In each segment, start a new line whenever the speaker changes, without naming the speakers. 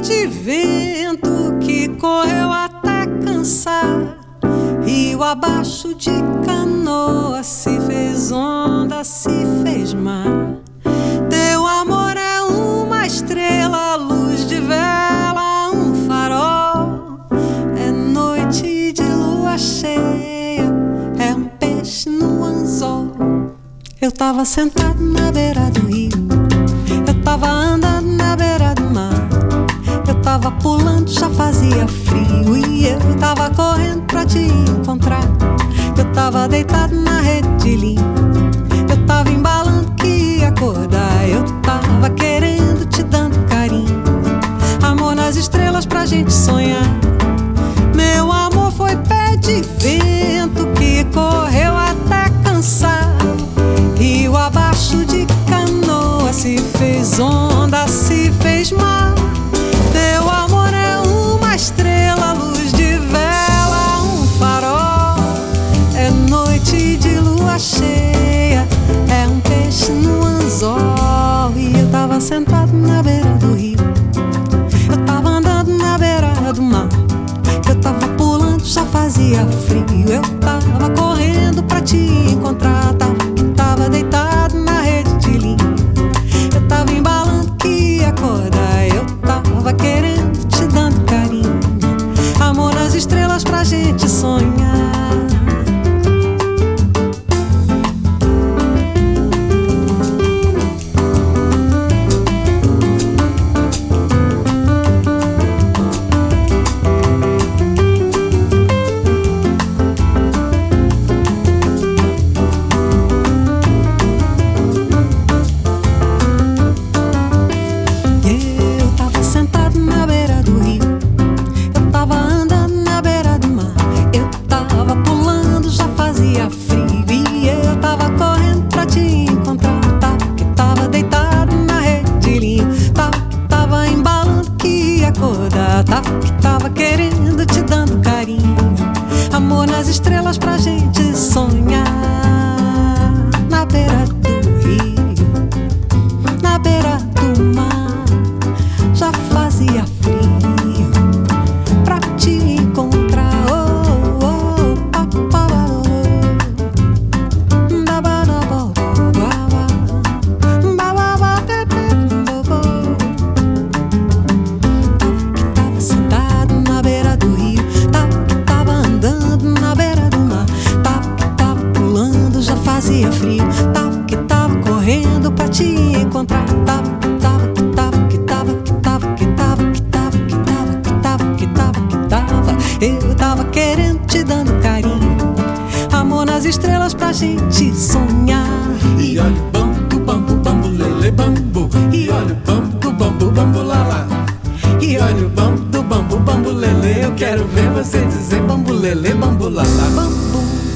de vento que correu até cansar. Rio abaixo de canoa se fez onda, se fez mar. Teu amor é uma estrela, luz de vela, um farol. É noite de lua cheia, é um peixe no anzol. Eu tava sentado na beira do rio, eu tava andando tava pulando, já fazia frio. E eu tava correndo pra te encontrar. Eu tava deitado na rede de. Eu tava embalando que ia acordar. Eu tava querendo te dando carinho. Amor nas estrelas pra gente sonhar. Meu amor foi pé de
Boom, boom.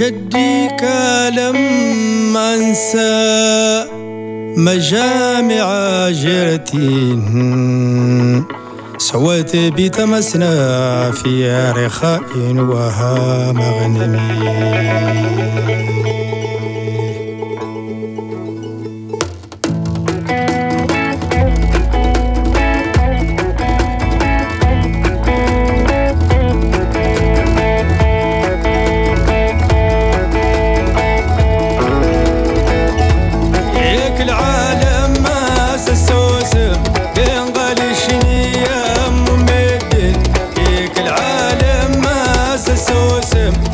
جديك لم أنسى مجامع جرتي سويت بتمسنا في رخاء وها مغنمي Sinta